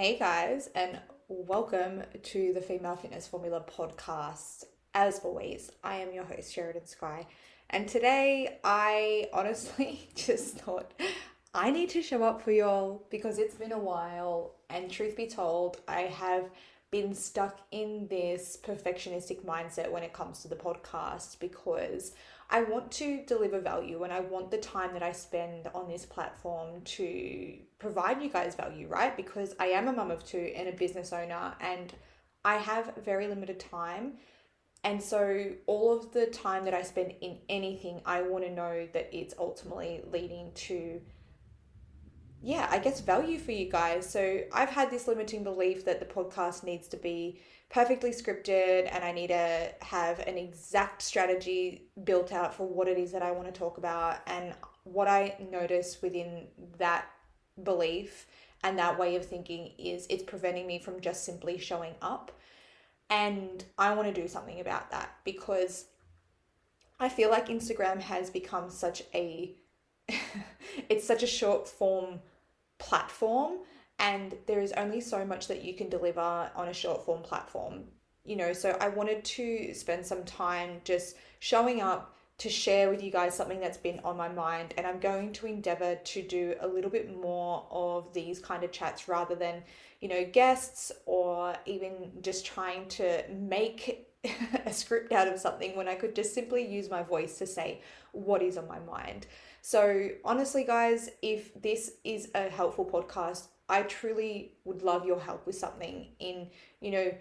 Hey guys, and welcome to the Female Fitness Formula podcast. As always, I am your host, Sheridan Sky, and today I honestly just thought I need to show up for y'all because it's been a while, and truth be told, I have been stuck in this perfectionistic mindset when it comes to the podcast because I want to deliver value and I want the time that I spend on this platform to provide you guys value, right? Because I am a mum of two and a business owner and I have very limited time. And so, all of the time that I spend in anything, I want to know that it's ultimately leading to yeah, I guess value for you guys. So I've had this limiting belief that the podcast needs to be perfectly scripted and I need to have an exact strategy built out for what it is that I want to talk about. And what I notice within that belief and that way of thinking is it's preventing me from just simply showing up. And I want to do something about that because I feel like Instagram has become such a it's such a short form platform and there is only so much that you can deliver on a short form platform. You know so i wanted to spend some time just showing up to share with you guys something that's been on my mind and i'm going to endeavor to do a little bit more of these kind of chats rather than you know guests or even just trying to make a script out of something when i could just simply use my voice to say what is on my mind. So, honestly, guys, if this is a helpful podcast, I truly would love your help with something in, you know,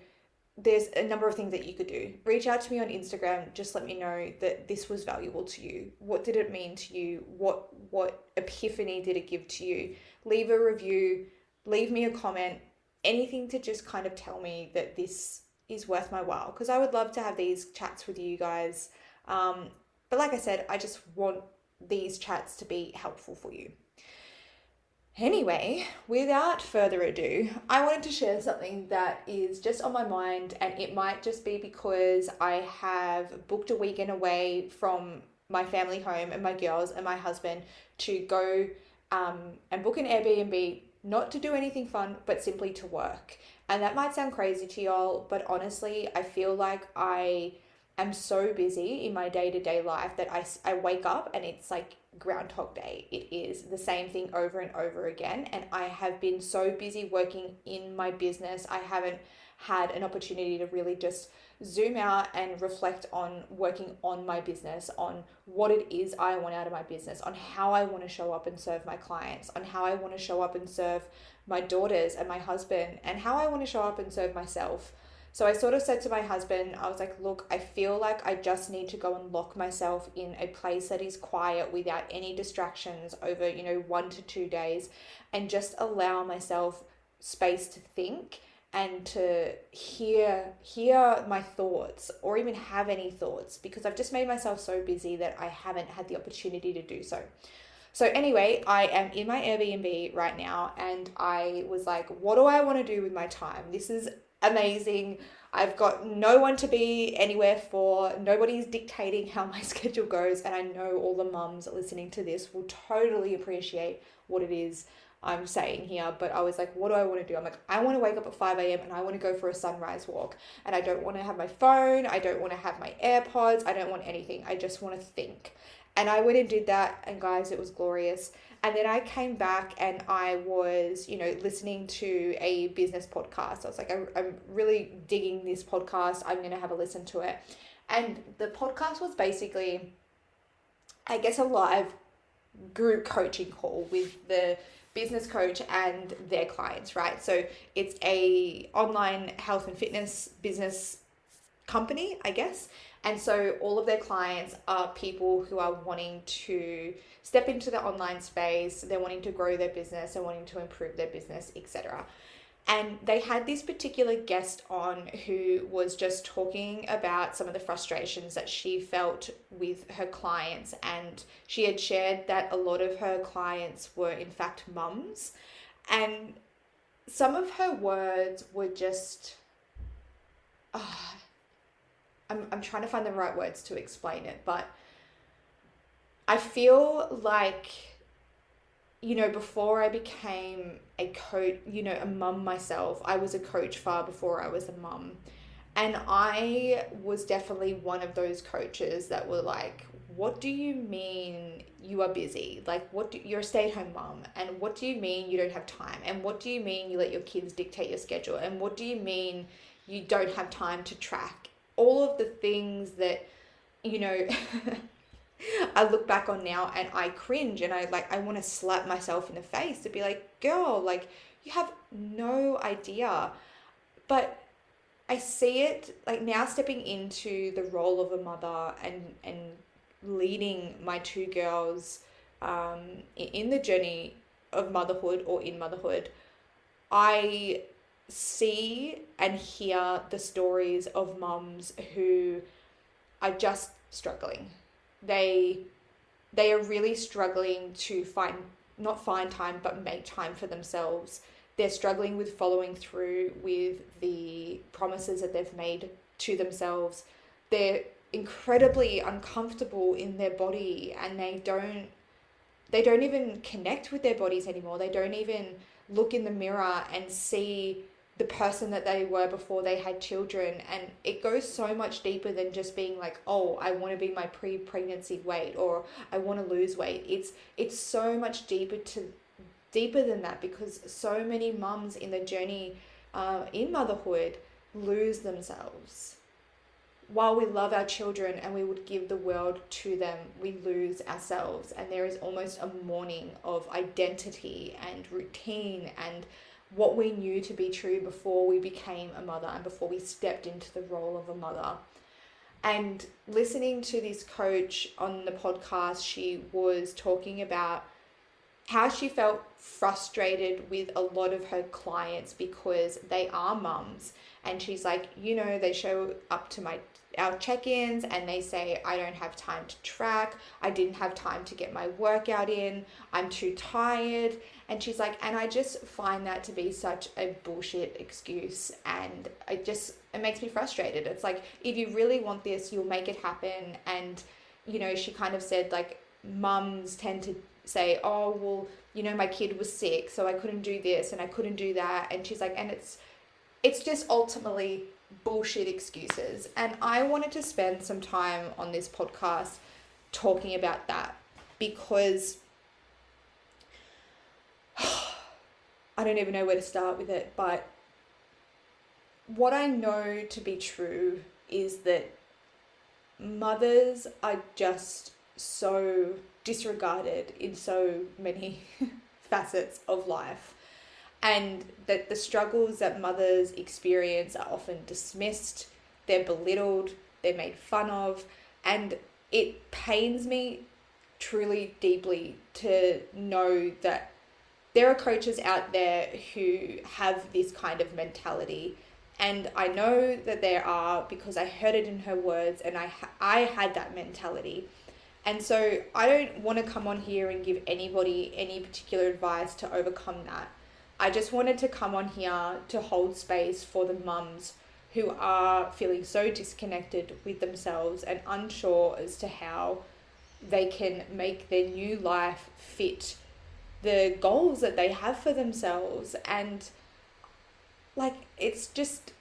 there's a number of things that you could do. Reach out to me on Instagram, just let me know that this was valuable to you. What did it mean to you? What what epiphany did it give to you? Leave a review, leave me a comment, anything to just kind of tell me that this is worth my while because I would love to have these chats with you guys. Um, but like I said, I just want these chats to be helpful for you. Anyway, without further ado, I wanted to share something that is just on my mind, and it might just be because I have booked a weekend away from my family home and my girls and my husband to go um, and book an Airbnb, not to do anything fun, but simply to work. And that might sound crazy to y'all, but honestly, I feel like I am so busy in my day to day life that I, I wake up and it's like Groundhog Day. It is the same thing over and over again. And I have been so busy working in my business, I haven't had an opportunity to really just zoom out and reflect on working on my business, on what it is I want out of my business, on how I want to show up and serve my clients, on how I want to show up and serve my daughters and my husband, and how I want to show up and serve myself. So I sort of said to my husband, I was like, look, I feel like I just need to go and lock myself in a place that is quiet without any distractions over, you know, one to two days and just allow myself space to think and to hear hear my thoughts or even have any thoughts because I've just made myself so busy that I haven't had the opportunity to do so. So anyway, I am in my Airbnb right now and I was like, what do I want to do with my time? This is amazing. I've got no one to be anywhere for. Nobody's dictating how my schedule goes. And I know all the mums listening to this will totally appreciate what it is I'm saying here. But I was like, what do I want to do? I'm like, I want to wake up at 5 a.m. and I want to go for a sunrise walk. And I don't want to have my phone. I don't want to have my AirPods. I don't want anything. I just want to think. And I went and did that. And guys, it was glorious. And then I came back and I was, you know, listening to a business podcast. I was like, I'm I'm really digging this podcast. I'm going to have a listen to it. And the podcast was basically, I guess, a live group coaching call with the business coach and their clients, right? So it's a online health and fitness business company, I guess. And so all of their clients are people who are wanting to step into the online space, they're wanting to grow their business, they're wanting to improve their business, etc. And they had this particular guest on who was just talking about some of the frustrations that she felt with her clients. And she had shared that a lot of her clients were, in fact, mums. And some of her words were just. Oh, I'm, I'm trying to find the right words to explain it, but I feel like you know, before I became a coach, you know, a mum myself, I was a coach far before I was a mum. And I was definitely one of those coaches that were like, what do you mean you are busy? Like, what do, you're a stay at home mom, and what do you mean you don't have time? And what do you mean you let your kids dictate your schedule? And what do you mean you don't have time to track? All of the things that, you know, I look back on now and I cringe and I like, I want to slap myself in the face to be like, girl, like, you have no idea. But I see it like now stepping into the role of a mother and and leading my two girls um, in the journey of motherhood or in motherhood, I see and hear the stories of mums who are just struggling. They they are really struggling to find not find time but make time for themselves. They're struggling with following through with the promises that they've made to themselves. They're incredibly uncomfortable in their body and they don't they don't even connect with their bodies anymore. They don't even look in the mirror and see the person that they were before they had children and it goes so much deeper than just being like oh i want to be my pre-pregnancy weight or i want to lose weight it's it's so much deeper to deeper than that because so many mums in the journey uh, in motherhood lose themselves while we love our children and we would give the world to them, we lose ourselves. And there is almost a mourning of identity and routine and what we knew to be true before we became a mother and before we stepped into the role of a mother. And listening to this coach on the podcast, she was talking about how she felt frustrated with a lot of her clients because they are mums. And she's like, you know, they show up to my our check-ins and they say I don't have time to track, I didn't have time to get my workout in, I'm too tired. And she's like, and I just find that to be such a bullshit excuse and it just it makes me frustrated. It's like if you really want this, you'll make it happen and you know, she kind of said like mums tend to say, "Oh, well, you know, my kid was sick, so I couldn't do this and I couldn't do that." And she's like, and it's it's just ultimately bullshit excuses. And I wanted to spend some time on this podcast talking about that because I don't even know where to start with it, but what I know to be true is that mothers are just so disregarded in so many facets of life and that the struggles that mothers experience are often dismissed, they're belittled, they're made fun of, and it pains me truly deeply to know that there are coaches out there who have this kind of mentality and I know that there are because I heard it in her words and I I had that mentality. And so I don't want to come on here and give anybody any particular advice to overcome that. I just wanted to come on here to hold space for the mums who are feeling so disconnected with themselves and unsure as to how they can make their new life fit the goals that they have for themselves and like it's just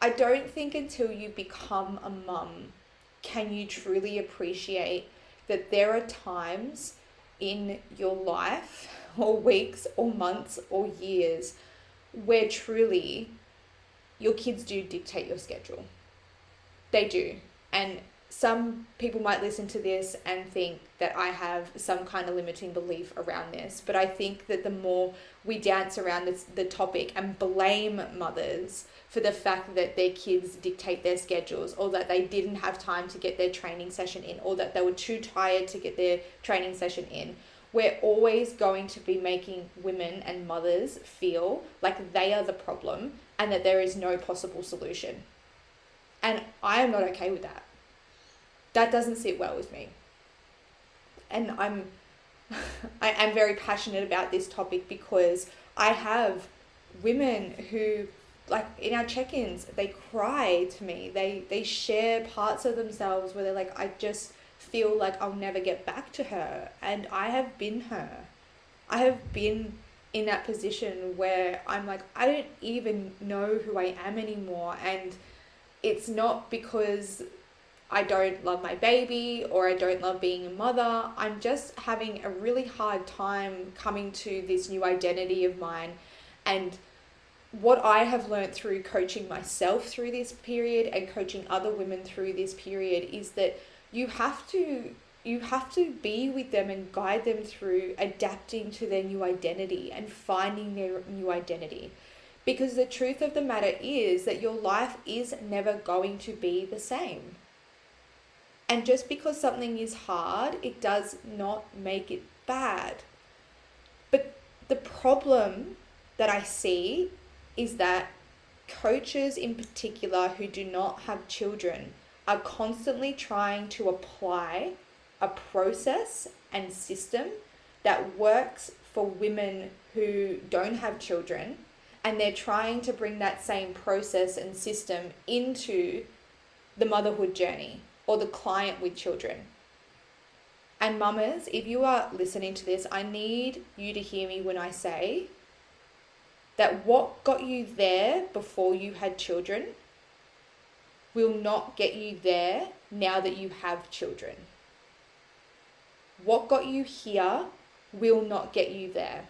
I don't think until you become a mum can you truly appreciate that there are times in your life or weeks or months or years where truly your kids do dictate your schedule. They do. And some people might listen to this and think that I have some kind of limiting belief around this, but I think that the more we dance around this, the topic and blame mothers for the fact that their kids dictate their schedules or that they didn't have time to get their training session in or that they were too tired to get their training session in, we're always going to be making women and mothers feel like they are the problem and that there is no possible solution. And I am not okay with that. That doesn't sit well with me. And I'm I am very passionate about this topic because I have women who like in our check-ins they cry to me they they share parts of themselves where they're like i just feel like I'll never get back to her. And I have been her. I have been in that position where I'm like, I don't even know who I am anymore. And it's not because I don't love my baby or I don't love being a mother. I'm just having a really hard time coming to this new identity of mine. And what I have learned through coaching myself through this period and coaching other women through this period is that you have to you have to be with them and guide them through adapting to their new identity and finding their new identity. Because the truth of the matter is that your life is never going to be the same. And just because something is hard, it does not make it bad. But the problem that I see is that coaches, in particular, who do not have children, are constantly trying to apply a process and system that works for women who don't have children and they're trying to bring that same process and system into the motherhood journey or the client with children. And mamas, if you are listening to this, I need you to hear me when I say that what got you there before you had children will not get you there now that you have children. What got you here will not get you there.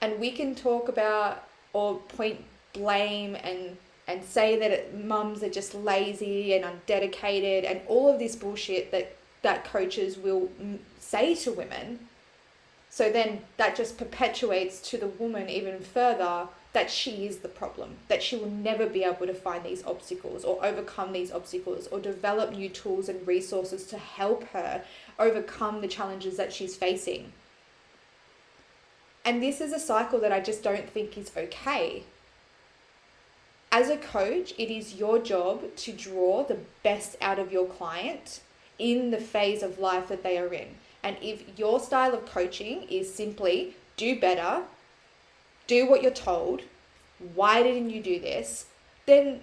And we can talk about or point blame and and say that mums are just lazy and undedicated and all of this bullshit that that coaches will say to women. So then that just perpetuates to the woman even further that she is the problem, that she will never be able to find these obstacles or overcome these obstacles or develop new tools and resources to help her overcome the challenges that she's facing. And this is a cycle that I just don't think is okay. As a coach, it is your job to draw the best out of your client in the phase of life that they are in. And if your style of coaching is simply do better, do what you're told. Why didn't you do this? Then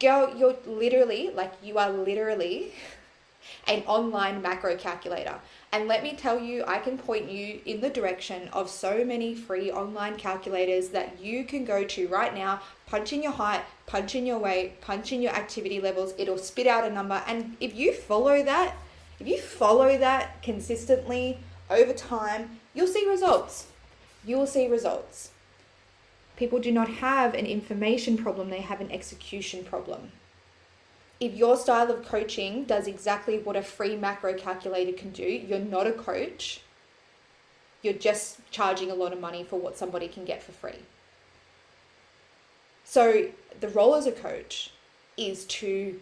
girl, you're literally, like, you are literally an online macro calculator. And let me tell you, I can point you in the direction of so many free online calculators that you can go to right now. Punch in your height, punch in your weight, punch in your activity levels. It'll spit out a number. And if you follow that, if you follow that consistently over time, you'll see results. You will see results. People do not have an information problem, they have an execution problem. If your style of coaching does exactly what a free macro calculator can do, you're not a coach. You're just charging a lot of money for what somebody can get for free. So, the role as a coach is to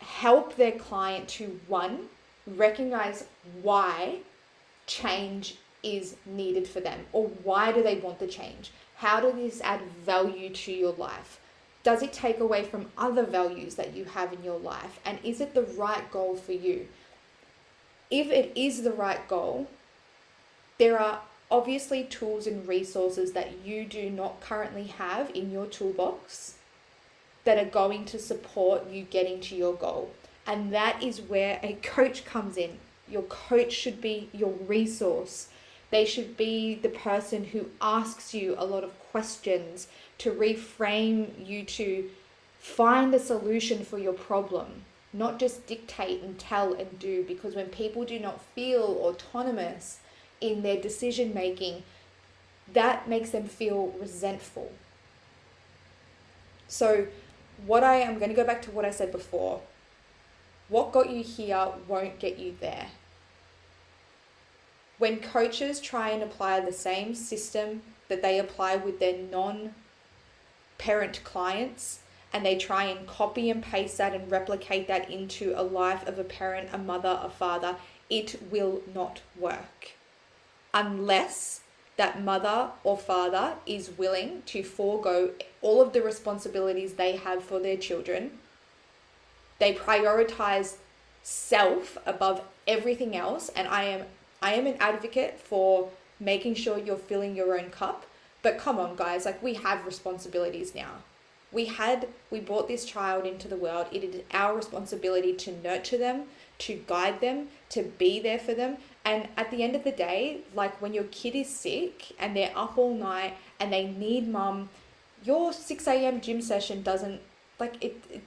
help their client to one, recognize why change is needed for them or why do they want the change how does this add value to your life? Does it take away from other values that you have in your life? And is it the right goal for you? If it is the right goal, there are obviously tools and resources that you do not currently have in your toolbox that are going to support you getting to your goal. And that is where a coach comes in. Your coach should be your resource they should be the person who asks you a lot of questions to reframe you to find the solution for your problem, not just dictate and tell and do. Because when people do not feel autonomous in their decision making, that makes them feel resentful. So, what I am going to go back to what I said before what got you here won't get you there. When coaches try and apply the same system that they apply with their non parent clients, and they try and copy and paste that and replicate that into a life of a parent, a mother, a father, it will not work. Unless that mother or father is willing to forego all of the responsibilities they have for their children. They prioritize self above everything else, and I am I am an advocate for making sure you're filling your own cup. But come on, guys, like we have responsibilities now. We had, we brought this child into the world. It is our responsibility to nurture them, to guide them, to be there for them. And at the end of the day, like when your kid is sick and they're up all night and they need mum, your 6 a.m. gym session doesn't, like, it, it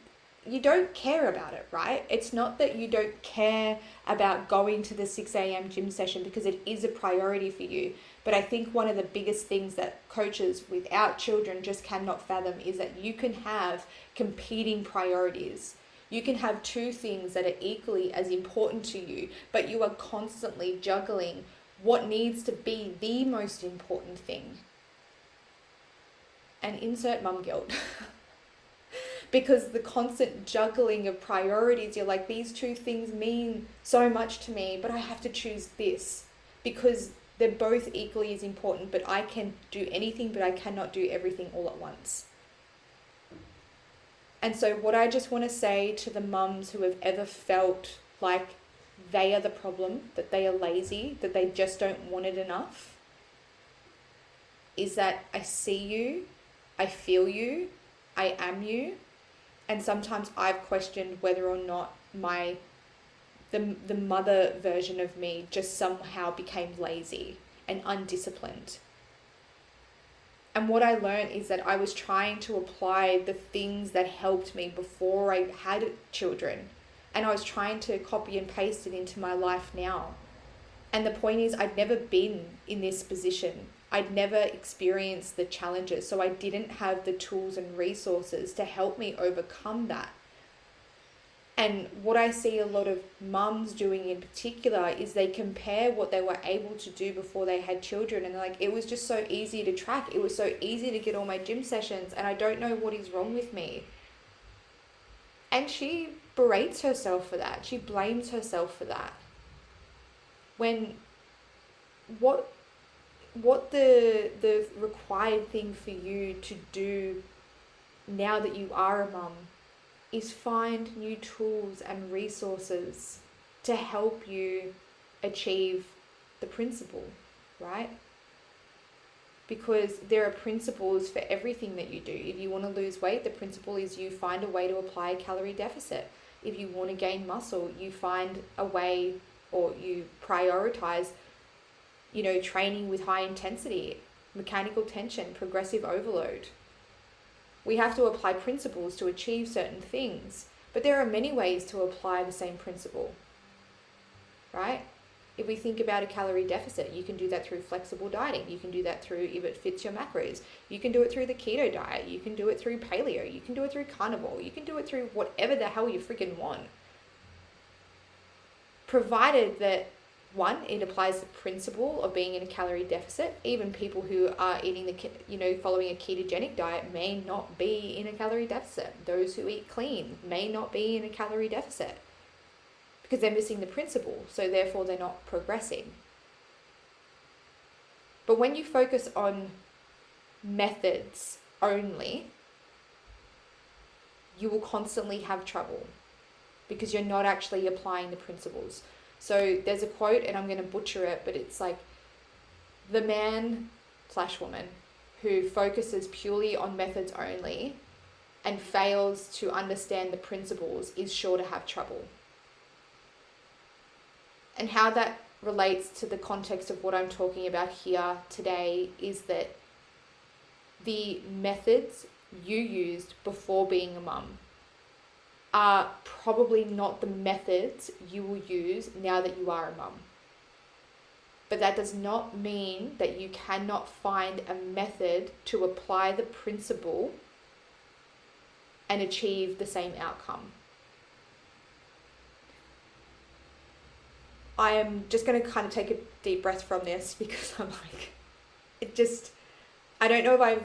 you don't care about it, right? It's not that you don't care about going to the 6 a.m. gym session because it is a priority for you. But I think one of the biggest things that coaches without children just cannot fathom is that you can have competing priorities. You can have two things that are equally as important to you, but you are constantly juggling what needs to be the most important thing. And insert mum guilt. because the constant juggling of priorities, you're like, these two things mean so much to me, but I have to choose this because they're both equally as important, but I can do anything, but I cannot do everything all at once. And so, what I just want to say to the mums who have ever felt like they are the problem, that they are lazy, that they just don't want it enough, is that I see you, I feel you, I am you, and sometimes I've questioned whether or not my the the mother version of me just somehow became lazy and undisciplined. And what I learned is that I was trying to apply the things that helped me before I had children. And I was trying to copy and paste it into my life now. And the point is, I'd never been in this position. I'd never experienced the challenges, so I didn't have the tools and resources to help me overcome that. And what I see a lot of mums doing in particular is they compare what they were able to do before they had children and like it was just so easy to track. It was so easy to get all my gym sessions and I don't know what is wrong with me. And she berates herself for that. She blames herself for that. When what what the the required thing for you to do now that you are a mum is find new tools and resources to help you achieve the principle, right? Because there are principles for everything that you do. If you want to lose weight, the principle is you find a way to apply a calorie deficit. If you want to gain muscle, you find a way or you prioritize you know, training with high intensity, mechanical tension, progressive overload. We have to apply principles to achieve certain things, but there are many ways to apply the same principle, right? If we think about a calorie deficit, you can do that through flexible dieting. You can do that through if it fits your macros. You can do it through the keto diet. You can do it through paleo. You can do it through carnivore. You can do it through whatever the hell you freaking want. Provided that one, it applies the principle of being in a calorie deficit. Even people who are eating the, you know, following a ketogenic diet may not be in a calorie deficit. Those who eat clean may not be in a calorie deficit because they're missing the principle. So therefore, they're not progressing. But when you focus on methods only, you will constantly have trouble because you're not actually applying the principles. So there's a quote, and I'm going to butcher it, but it's like the man slash woman who focuses purely on methods only and fails to understand the principles is sure to have trouble. And how that relates to the context of what I'm talking about here today is that the methods you used before being a mum are probably not the methods you will use now that you are a mum. But that does not mean that you cannot find a method to apply the principle and achieve the same outcome. I am just going to kind of take a deep breath from this because I'm like, it just, I don't know if I've,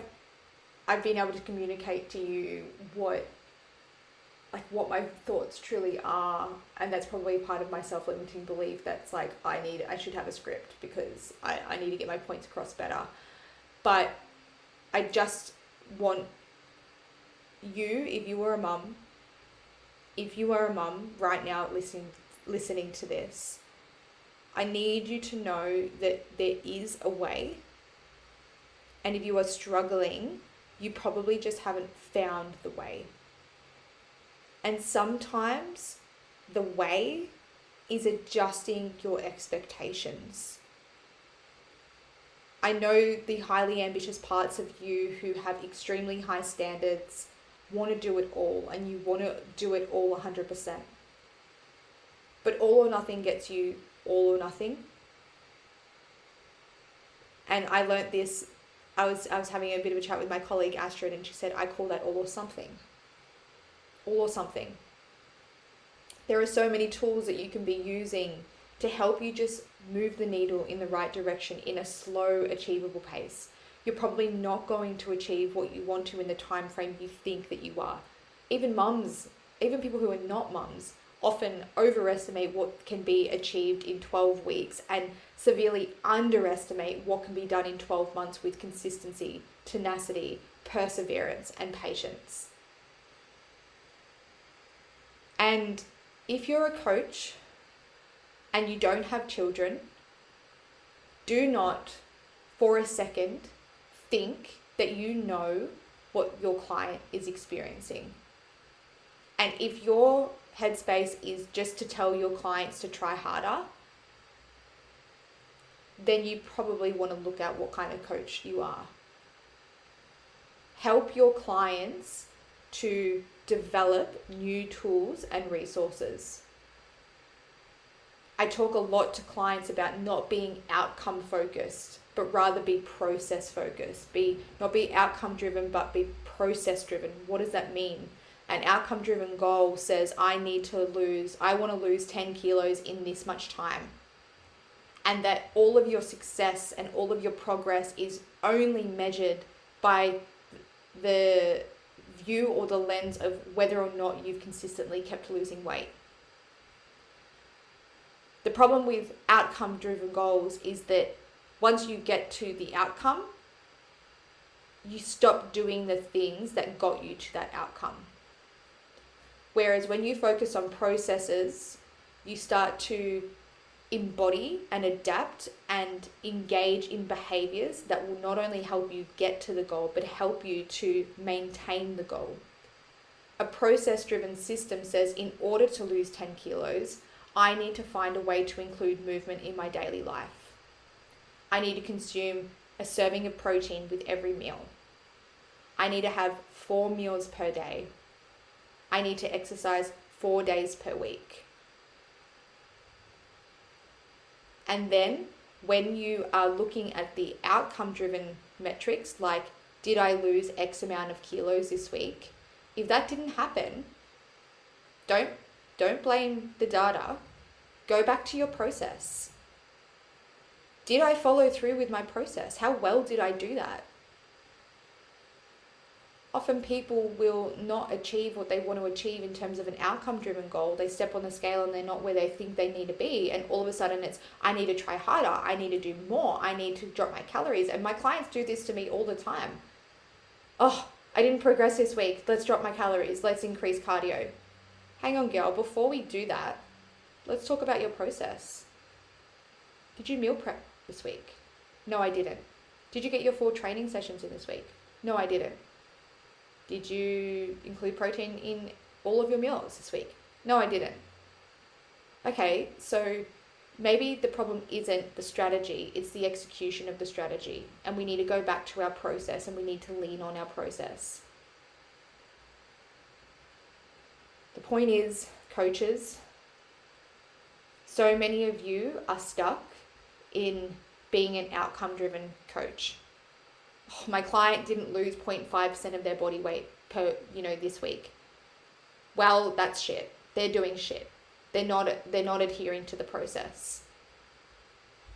I've been able to communicate to you what like what my thoughts truly are and that's probably part of my self-limiting belief that's like i need i should have a script because i, I need to get my points across better. But i just want you if you were a mum if you are a mum right now listening listening to this i need you to know that there is a way. And if you are struggling you probably just haven't found the way and sometimes the way is adjusting your expectations. I know the highly ambitious parts of you who have extremely high standards want to do it all and you want to do it all 100%. But all or nothing gets you all or nothing. And I learnt this I was I was having a bit of a chat with my colleague Astrid and she said I call that all or something. Or something. There are so many tools that you can be using to help you just move the needle in the right direction in a slow, achievable pace. You're probably not going to achieve what you want to in the time frame you think that you are. Even mums, even people who are not mums, often overestimate what can be achieved in 12 weeks and severely underestimate what can be done in 12 months with consistency, tenacity, perseverance, and patience. And if you're a coach and you don't have children, do not for a second think that you know what your client is experiencing. And if your headspace is just to tell your clients to try harder, then you probably want to look at what kind of coach you are. Help your clients to develop new tools and resources. I talk a lot to clients about not being outcome focused, but rather be process focused. Be not be outcome driven, but be process driven. What does that mean? An outcome driven goal says I need to lose, I want to lose 10 kilos in this much time. And that all of your success and all of your progress is only measured by the view or the lens of whether or not you've consistently kept losing weight. The problem with outcome driven goals is that once you get to the outcome, you stop doing the things that got you to that outcome. Whereas when you focus on processes, you start to embody and adapt and engage in behaviors that will not only help you get to the goal, but help you to maintain the goal. A process driven system says in order to lose 10 kilos, I need to find a way to include movement in my daily life. I need to consume a serving of protein with every meal. I need to have four meals per day. I need to exercise four days per week. And then when you are looking at the outcome driven metrics, like did I lose X amount of kilos this week? If that didn't happen, don't don't blame the data. Go back to your process. Did I follow through with my process? How well did I do that? Often people will not achieve what they want to achieve in terms of an outcome driven goal. They step on the scale and they're not where they think they need to be. And all of a sudden it's, I need to try harder. I need to do more. I need to drop my calories. And my clients do this to me all the time. Oh, I didn't progress this week. Let's drop my calories. Let's increase cardio hang on, girl, before we do that, let's talk about your process. Did you meal prep this week? No, I didn't. Did you get your four training sessions in this week? No, I didn't. Did you include protein in all of your meals this week? No, I didn't. Okay, so maybe the problem isn't the strategy, it's the execution of the strategy. And we need to go back to our process and we need to lean on our process. The point is, coaches, so many of you are stuck in being an outcome driven coach. My client didn't lose 0.5% of their body weight per, you know, this week. Well, that's shit. They're doing shit. They're not they're not adhering to the process.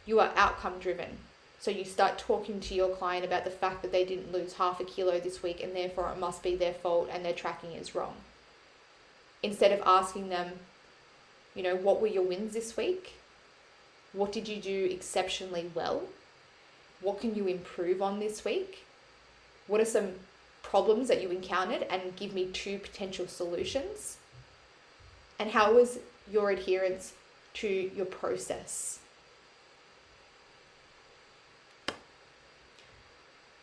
You are outcome driven. So you start talking to your client about the fact that they didn't lose half a kilo this week and therefore it must be their fault and their tracking is wrong instead of asking them, you know, what were your wins this week? What did you do exceptionally well? What can you improve on this week? What are some problems that you encountered and give me two potential solutions? And how was your adherence to your process?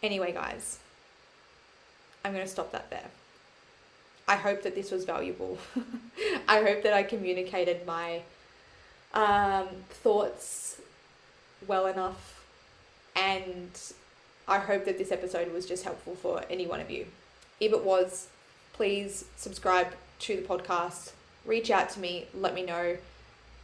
Anyway, guys, I'm going to stop that there. I hope that this was valuable. I hope that I communicated my um, thoughts well enough, and I hope that this episode was just helpful for any one of you. If it was, please subscribe to the podcast, reach out to me, let me know.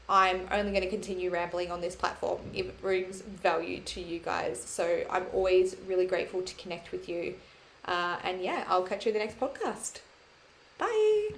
I'm only going to continue rambling on this platform if it brings value to you guys. So I'm always really grateful to connect with you. Uh, and yeah, I'll catch you in the next podcast. Bye.